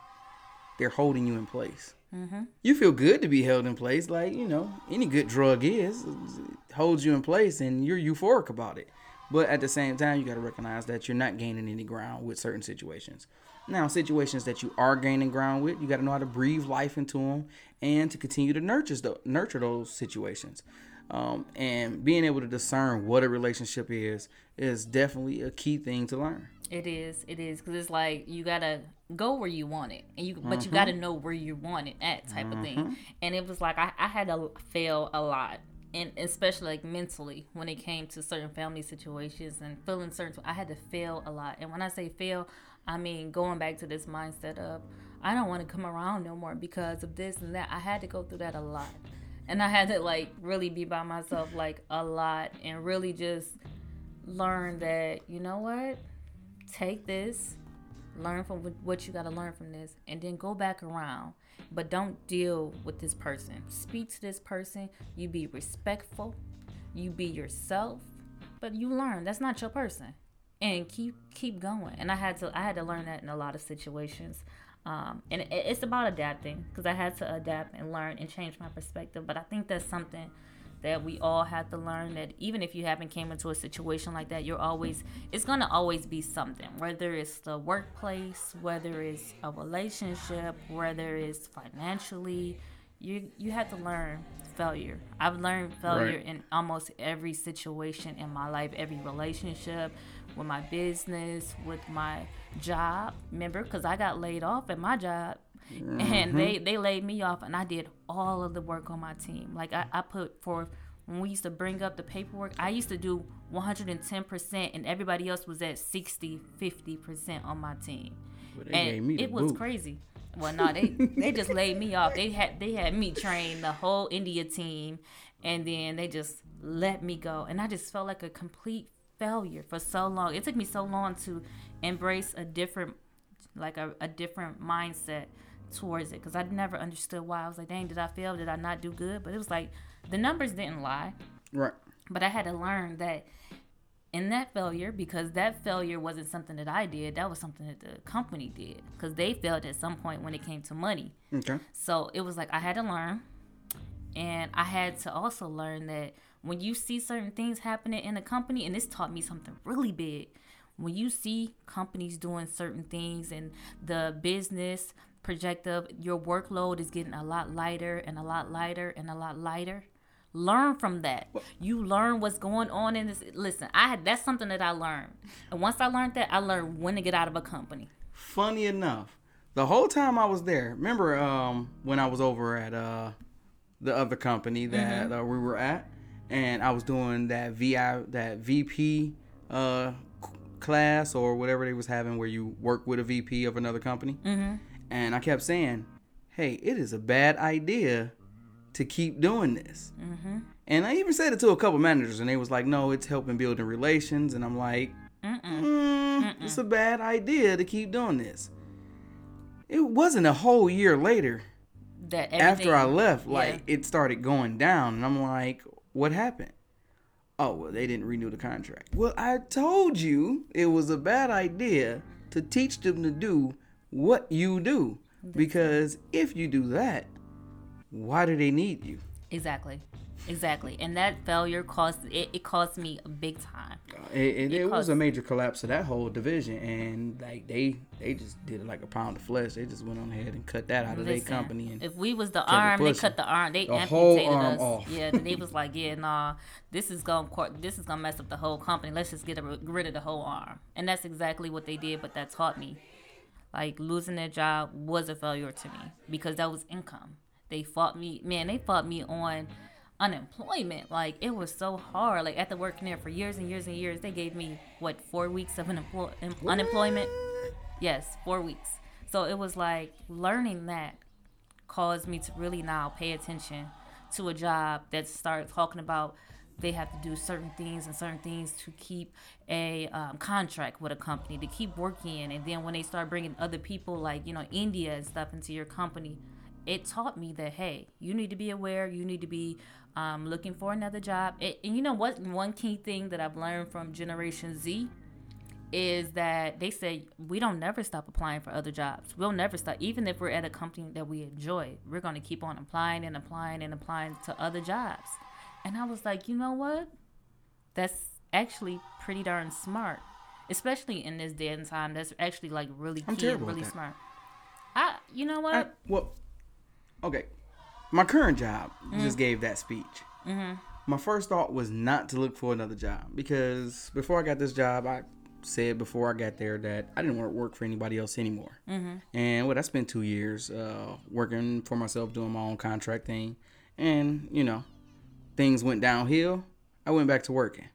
they're holding you in place. Mm-hmm. You feel good to be held in place, like you know any good drug is, it holds you in place, and you're euphoric about it. But at the same time, you got to recognize that you're not gaining any ground with certain situations. Now, situations that you are gaining ground with, you got to know how to breathe life into them and to continue to nurture tho- nurture those situations. Um, and being able to discern what a relationship is is definitely a key thing to learn. it is. It is because it's like you gotta go where you want it, and you but you Mm-hmm. gotta know where you want it at type of thing. And it was like I, I had to fail a lot. And especially like mentally, when it came to certain family situations and feeling certain, I had to fail a lot. And when I say fail, I mean going back to this mindset of I don't want to come around no more because of this and that. I had to go through that a lot, and I had to like really be by myself like a lot and really just learn that you know what take this, learn from what- you got to learn from this, and then go back around. But don't deal with this person. Speak to this person. You be respectful. You be yourself. But you learn that's not your person, and keep keep going. And I had to I had to learn that in a lot of situations. Um, and it, it's about adapting because I had to adapt and learn and change my perspective. But I think that's something that we all have to learn that even if you haven't came into a situation like that you're always it's going to always be something whether it's the workplace whether it's a relationship whether it's financially you you have to learn failure. I've learned failure Right. in almost every situation in my life every relationship with my business with my job. Remember? Because i got laid off at my job and they mm-hmm. they laid me off and i did all of the work on my team. Like i, I put forth when we used to bring up the paperwork i used to do 110% and everybody else was at 60 50% on my team. But they gave me and it was crazy well no they they just laid me off they had they had me train the whole india team and then they just let me go and i just felt like a complete failure for so long it took me so long to embrace a different like a, a different mindset towards it because I never understood why. I was like, dang, did I fail? Did I not do good? But it was like the numbers didn't lie. Right. But I had to learn that in that failure, because that failure wasn't something that I did, that was something that the company did because they failed at some point when it came to money. Okay. So it was like I had to learn. And I had to also learn that when you see certain things happening in a company, and this taught me something really big. When you see companies doing certain things and the business projective, your workload is getting a lot lighter and a lot lighter and a lot lighter. Learn from that. You learn what's going on in this. Listen, I had that's something that I learned, and once I learned that, I learned when to get out of a company. Funny enough, the whole time I was there, remember um, when I was over at uh, the other company that uh, we were at, and I was doing that VI that VP uh, class or whatever they was having where you work with a VP of another company, mm-hmm. and I kept saying, "Hey, it is a bad idea to keep doing this." Mm-hmm. And I even said it to a couple managers, and they was like, "No, it's helping building relations," and I'm like. Mm, it's a bad idea to keep doing this. It wasn't a whole year later That after I left, like Yeah. it started going down, and I'm like, what happened? Oh, well, they didn't renew the contract. Well, I told you it was a bad idea to teach them to do what you do. Because if you do that, why do they need you? Exactly. Exactly. And that failure cost it, it cost me big time. Uh, it, it, it was a major collapse of that whole division, and like they they just did it like a pound of flesh. They just went on ahead and cut that out of their company. And if we was the arm, they cut the arm. They The amputated arm us. off. Yeah, they was like, yeah, nah, this is gonna this is gonna mess up the whole company. Let's just get rid of the whole arm. And that's exactly what they did. But that taught me, like losing that job was a failure to me because that was income. They fought me, man. They fought me on unemployment. Like it was so hard. Like after working there for years and years and years, they gave me what four weeks of unemploy- em- unemployment. Yes, four weeks. So it was like learning that caused me to really now pay attention to a job that started talking about they have to do certain things and certain things to keep a um, contract with a company to keep working and then when they start bringing other people like you know india and stuff into your company it taught me that hey you need to be aware you need to be um, looking for another job it, and you know what one key thing that i've learned from generation z is that they say we don't never stop applying for other jobs. We'll never stop, even if we're at a company that we enjoy. We're going to keep on applying and applying and applying to other jobs. And I was like, you know what? That's actually pretty darn smart, especially in this day and time. That's actually like really I'm key, terrible really that. smart. I, you know what? I, well, okay. My current job Mm. just gave that speech. Mm-hmm. My first thought was not to look for another job because before I got this job, I said before I got there that I didn't want to work for anybody else anymore. Mm-hmm. And what I spent two years uh, working for myself, doing my own contract thing, and you know, things went downhill. I went back to working.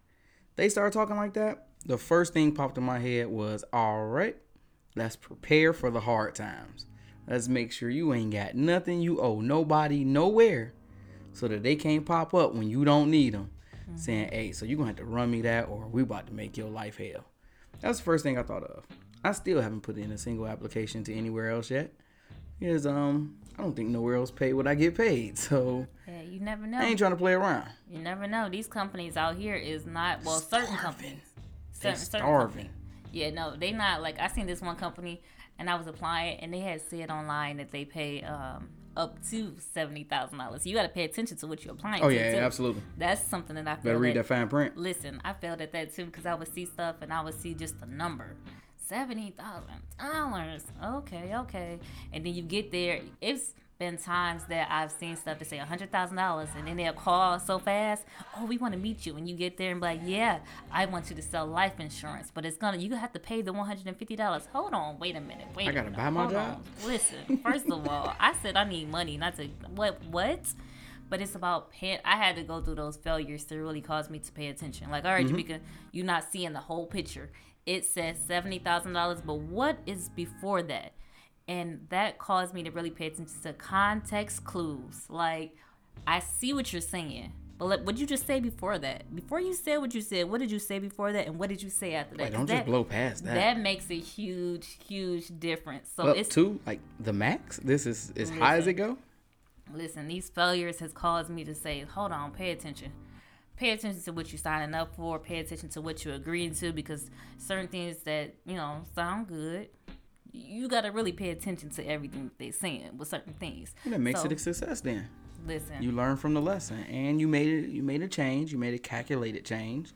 They started talking like that. The first thing popped in my head was, all right, let's prepare for the hard times. Let's make sure you ain't got nothing you owe nobody nowhere so that they can't pop up when you don't need them saying, hey, so you're going to have to run me that or we about to make your life hell. That's the first thing I thought of. I still haven't put in a single application to anywhere else yet. Because um, I don't think nowhere else pay what I get paid. So Yeah, you never know. I ain't trying to play around. You never know. These companies out here is not well. Certain companies, certain, certain starving. companies. Yeah, no, they not like I seen this one company, and I was applying, and they had said online that they pay um up to seventy thousand dollars. You got to pay attention to what you're applying. For. Oh to, yeah, too. absolutely. That's something that I feel Better read that, that fine print. Listen, I failed at that too because I would see stuff and I would see just the number. Seventy thousand dollars. Okay, okay. And then you get there. It's been times that I've seen stuff that say a hundred thousand dollars, and then they'll call so fast. Oh, we want to meet you, and you get there and be like, yeah, I want you to sell life insurance, but it's gonna you have to pay the one hundred and fifty dollars. Hold on, wait a minute, wait. I gotta minute, buy my job? on. Listen, first of all, I said I need money, not to what what but it's about paying. I had to go through those failures to really cause me to pay attention. Like, all right, Mm-hmm. Jamaica, you're not seeing the whole picture. It says seventy thousand dollars, but what is before that? And that caused me to really pay attention to context clues. Like, I see what you're saying, but like, what did you just say before that? Before you said what you said, what did you say before that, and what did you say after that? Wait, don't just that- blow past that. That makes a huge, huge difference. So Up it's to like the max. This is as high as it go. listen, these failures has caused me to say, hold on, pay attention. Pay attention to what you're signing up for. Pay attention to what you're agreeing to because certain things that, you know, sound good, you got to really pay attention to everything they're saying with certain things. And that makes So, it a success then. Listen, You learn from the lesson and you made it you made a change, you made a calculated change,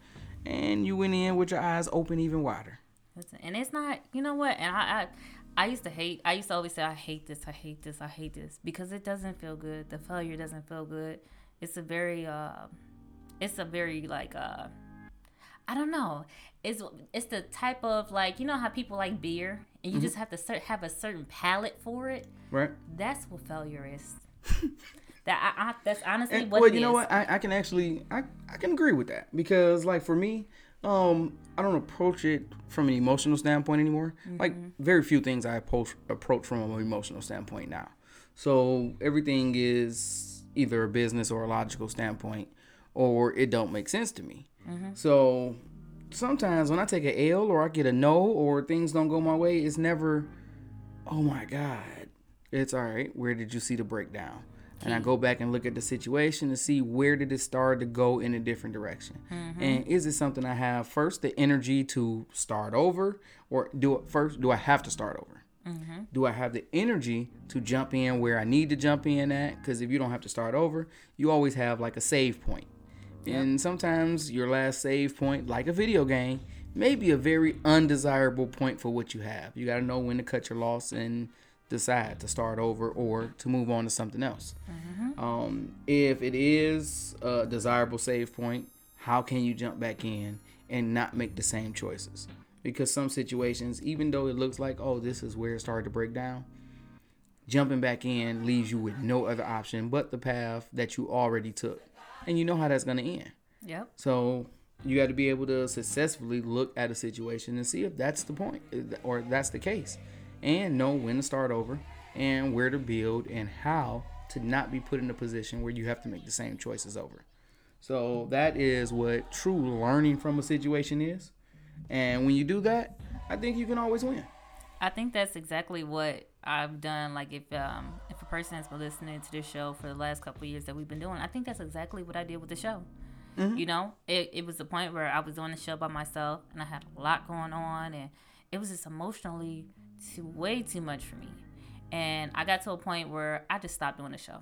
and you went in with your eyes open even wider. listen, and it's not, you know what? And I, I, I used to hate. I used to always say, I hate this. I hate this. I hate this because it doesn't feel good. The failure doesn't feel good. It's a very, uh, it's a very like, uh, I don't know. It's it's the type of like you know how people like beer and Mm-hmm. you just have to cer- have a certain palate for it. Right? That's what failure is. that I, I, that's honestly And, what well, you know what? I, I can actually I, I can agree with that because like for me, um, I don't approach it from an emotional standpoint anymore. Like very few things I approach approach from an emotional standpoint now. So everything is either a business or a logical standpoint, or it don't make sense to me. Mm-hmm. So sometimes when I take a L or I get a no or things don't go my way, it's never, oh my God. It's all right. Where did you see the breakdown? And I hmm. go back and look at the situation to see where did it start to go in a different direction. Mm-hmm. And is it something I have first the energy to start over or do it first? Do I have to start over? Mm-hmm. Do I have the energy to jump in where I need to jump in at? Because if you don't have to start over, you always have like a save point. And sometimes your last save point, like a video game, may be a very undesirable point for what you have. You got to know when to cut your loss and decide to start over or to move on to something else. Um, if it is a desirable save point, how can you jump back in and not make the same choices? Because some situations, even though it looks like, oh, this is where it started to break down, jumping back in leaves you with no other option but the path that you already took. And you know how that's going to end. Yep. So you got to be able to successfully look at a situation and see if that's the point or that's the case, and know when to start over and where to build and how to not be put in a position where you have to make the same choices over. So that is what true learning from a situation is. And when you do that, I think you can always win. I think that's exactly what I've done. Like if um a person has been listening to this show for the last couple years that we've been doing, I think that's exactly what I did with the show. Mm-hmm. You know, it, it was the point where I was doing the show by myself and I had a lot going on and it was just emotionally too way too much for me. And I got to a point where I just stopped doing the show.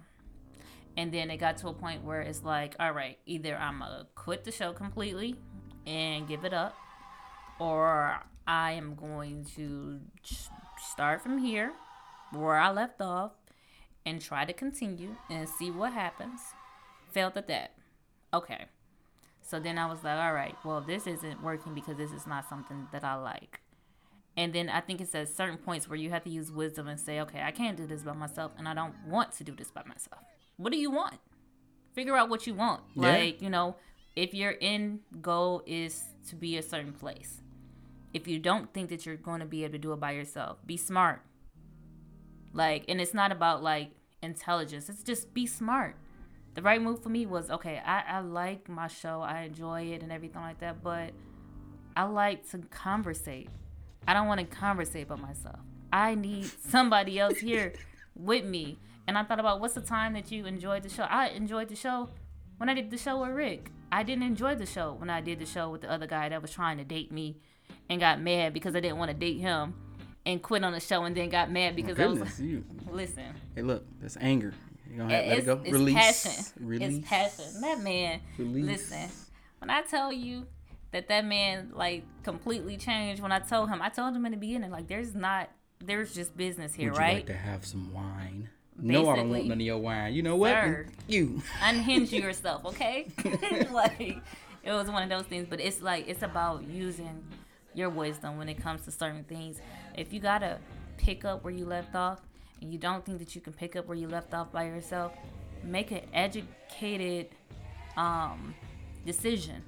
And then it got to a point where it's like, all right, either I'm gonna quit the show completely and give it up, or I am going to start from here where I left off and try to continue and see what happens. Failed at that. Okay. So then I was like, all right, well, this isn't working because this is not something that I like. And then I think it's at certain points where you have to use wisdom and say, okay, I can't do this by myself and I don't want to do this by myself. What do you want? Figure out what you want. Yeah. Like, you know, if your end goal is to be a certain place, if you don't think that you're going to be able to do it by yourself, be smart. Like, and it's not about like intelligence, it's just be smart. The right move for me was okay, I, I like my show, I enjoy it and everything like that, but I like to conversate. I don't want to conversate by myself. I need somebody else here with me. And I thought about what's the time that you enjoyed the show? I enjoyed the show when I did the show with Rick. I didn't enjoy the show when I did the show with the other guy that was trying to date me and got mad because I didn't want to date him and quit on the show and then got mad because I was like, you. listen, Hey, look, that's anger. You're gonna have, let it go. it's Release. passion. Release. It's passion. That man, Release. listen, when I tell you that that man like completely changed when I told him, I told him in the beginning, like there's not, there's just business here, Would you right? like to have some wine? No, I don't want none of your wine. You know what? Sir. You. unhinge yourself, okay? like it was one of those things, but it's like it's about using your wisdom when it comes to certain things. If you gotta pick up where you left off, and you don't think that you can pick up where you left off by yourself, make an educated um, decision.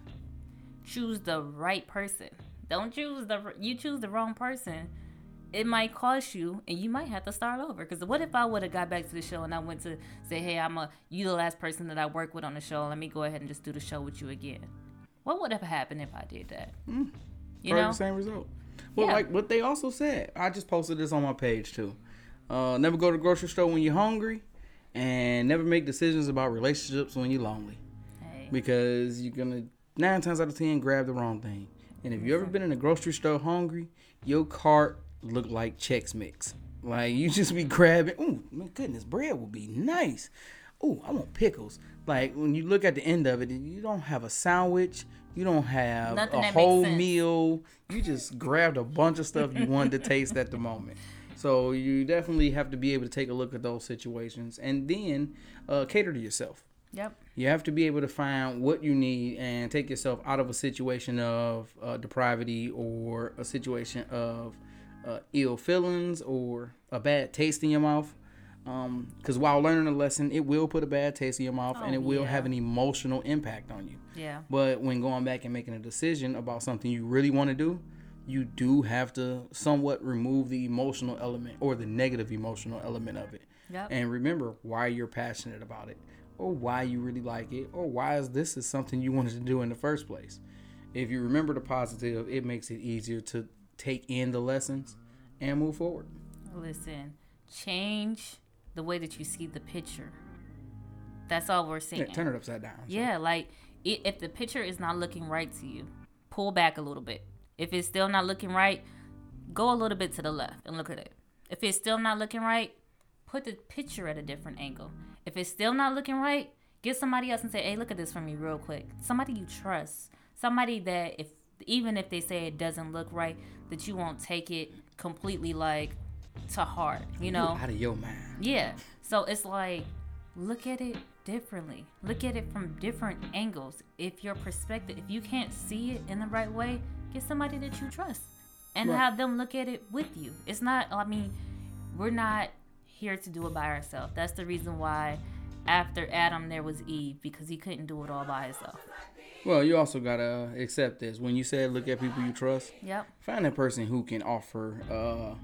Choose the right person. Don't choose the you choose the wrong person. It might cost you, and you might have to start over. Because what if I would have got back to the show and I went to say, "Hey, I'm a you the last person that I work with on the show. Let me go ahead and just do the show with you again." What would have happened if I did that? You Probably know, the same result. Well, Yeah. like what they also said, I just posted this on my page too. Uh, never go to the grocery store when you're hungry, and never make decisions about relationships when you're lonely, hey, because you're gonna nine times out of ten grab the wrong thing. And if you ever been in a grocery store hungry, your cart look like Chex Mix. Like you just be grabbing. Ooh, my goodness, bread would be nice. Oh, I want pickles. Like when you look at the end of it, you don't have a sandwich. You don't have Nothing a whole meal. You just grabbed a bunch of stuff you wanted to taste at the moment. So you definitely have to be able to take a look at those situations and then uh, cater to yourself. yep, You have to be able to find what you need and take yourself out of a situation of uh, depravity or a situation of uh, ill feelings or a bad taste in your mouth. Um, because while learning a lesson, it will put a bad taste in your mouth and Oh, it will yeah. have an emotional impact on you. yeah, But when going back and making a decision about something you really want to do, you do have to somewhat remove the emotional element or the negative emotional element of it. Yep. And remember why you're passionate about it or why you really like it or why is this is something you wanted to do in the first place. If you remember the positive, it makes it easier to take in the lessons and move forward. listen, change the way that you see the picture. That's all we're saying. Yeah, turn it upside down. So, Yeah, like i if the picture is not looking right to you, pull back a little bit. If it's still not looking right, go a little bit to the left and look at it. If it's still not looking right, put the picture at a different angle. If it's still not looking right, get somebody else and say, "Hey, look at this for me real quick." Somebody you trust. Somebody that if even if they say it doesn't look right, that you won't take it completely like to heart, you know? out of your mind. Yeah. So it's like look at it differently. Look at it from different angles. If your perspective, if you can't see it in the right way, get somebody that you trust and Right. have them look at it with you. It's not I mean, we're not here to do it by ourselves. That's the reason why after Adam there was Eve because he couldn't do it all by himself. Well, you also gotta accept this. When you said look at people you trust, Yep. find a person who can offer uh,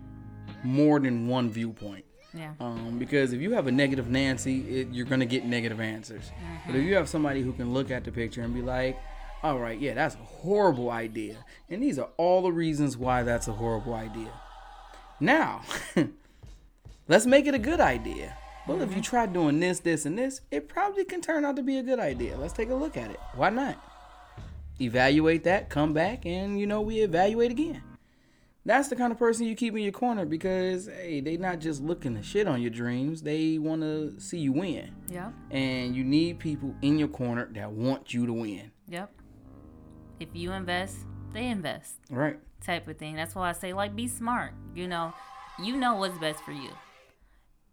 more than one viewpoint. Yeah. Um, because if you have a negative Nancy, it, you're gonna get negative answers. But if you have somebody who can look at the picture and be like, "All right, yeah, that's a horrible idea," and these are all the reasons why that's a horrible idea. Now, let's make it a good idea. Well, if you try doing this, this, and this, it probably can turn out to be a good idea. Let's take a look at it. Why not? Evaluate that, come back, and you know we evaluate again that's the kind of person you keep in your corner because hey, they not just looking to shit on your dreams. They want to see you win, Yep. and you need people in your corner that want you to win. Yep. If you invest, they invest. Right? type of thing. That's why I say like be smart. You know, you know what's best for you.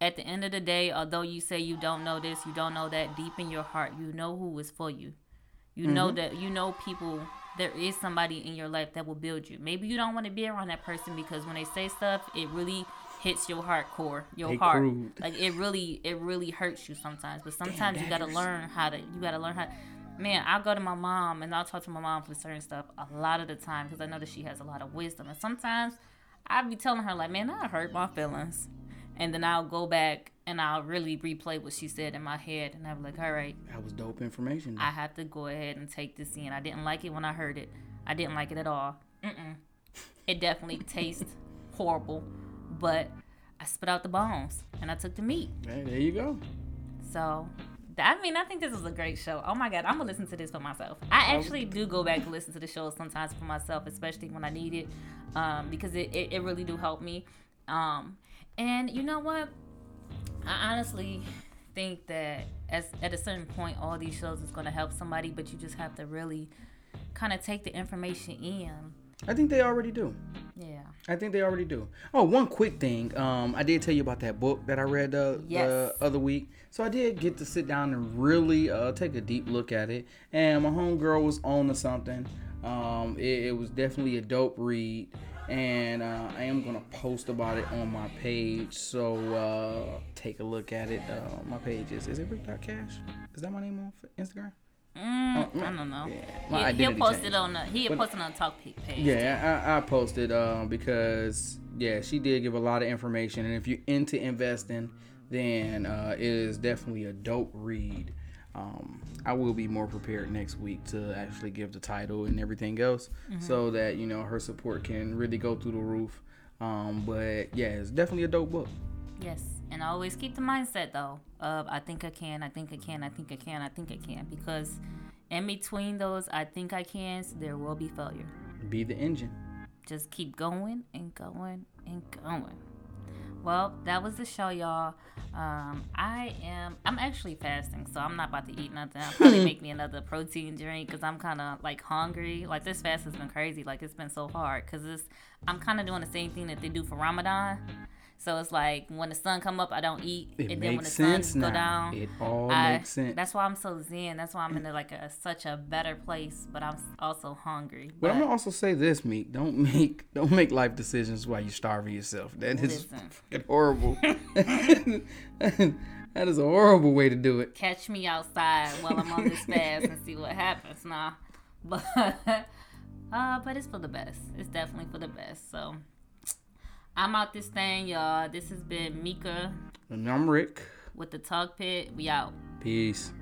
At the end of the day, although you say you don't know this, you don't know that, deep in your heart, you know who is for you. You know mm-hmm. that you know people there is somebody in your life that will build you. Maybe you don't want to be around that person because when they say stuff, it really hits your heart core, your They heart. crude. Like it really, it really hurts you sometimes. But sometimes you gotta learn how to. You gotta learn how. Man, I'll go to my mom and I'll talk to my mom for certain stuff a lot of the time because I know that she has a lot of wisdom. And sometimes I'll be telling her like, man, I hurt my feelings, and then I'll go back and I'll really replay what she said in my head, and I'm like, all right, That was dope information. I have to go ahead and take this in. I didn't like it when I heard it. I didn't like it at all. Mm-mm. It definitely tastes horrible, but I spit out the bones and I took the meat. Hey, there you go. So, I mean, I think this is a great show. Oh my God, I'm gonna listen to this for myself. I actually do go back and listen to the show sometimes for myself, especially when I need it, um, because it, it, it really do help me. Um, and you know what? I honestly think that as at a certain point, all these shows is gonna help somebody, but you just have to really kind of take the information in. I think they already do. Yeah. I think they already do. Oh, one quick thing. Um, I did tell you about that book that I read the, Yes. the other week. So I did get to sit down and really uh, take a deep look at it. And my homegirl was on to something. Um, it, it was definitely a dope read. And uh, I am gonna post about it on my page. So uh, take a look at it. Uh, my page is is it Rick.cash? Is that my name on Instagram? Mm, I don't know. Yeah, He, he'll post changed. it on the he'll But- post it on the talk page. Yeah, I, I posted um, because yeah, she did give a lot of information, and if you're into investing, then uh, it is definitely a dope read. Um, I will be more prepared next week to actually give the title and everything else, so that you know her support can really go through the roof. Um, but yeah, it's definitely a dope book. Yes, and I always keep the mindset though of I think I can, I think I can, I think I can, I think I can, because in between those I think I cans, there will be failure. Be the engine. Just keep going and going and going. Well, that was the show, y'all. Um, I am. I'm actually fasting, so I'm not about to eat nothing. I'll probably make me another protein drink because I'm kind of like hungry. Like this fast has been crazy. Like it's been so hard because it's. I'm kind of doing the same thing that they do for Ramadan. So it's like when the sun come up, I don't eat, It and then when makes the sun sense go now. down, It all I- makes sense. That's why I'm so zen. That's why I'm in like a such a better place, but I'm also hungry. But I'm gonna also say this, Meek. Don't make don't make life decisions while you're starving yourself. That is horrible. that is a horrible way to do it. catch me outside while I'm on this fast and see what happens. Nah, but uh, but it's for the best. It's definitely for the best. So I'm out this thing, y'all. This has been Mika And I'm Rick. with the Talk Pit. We out. Peace.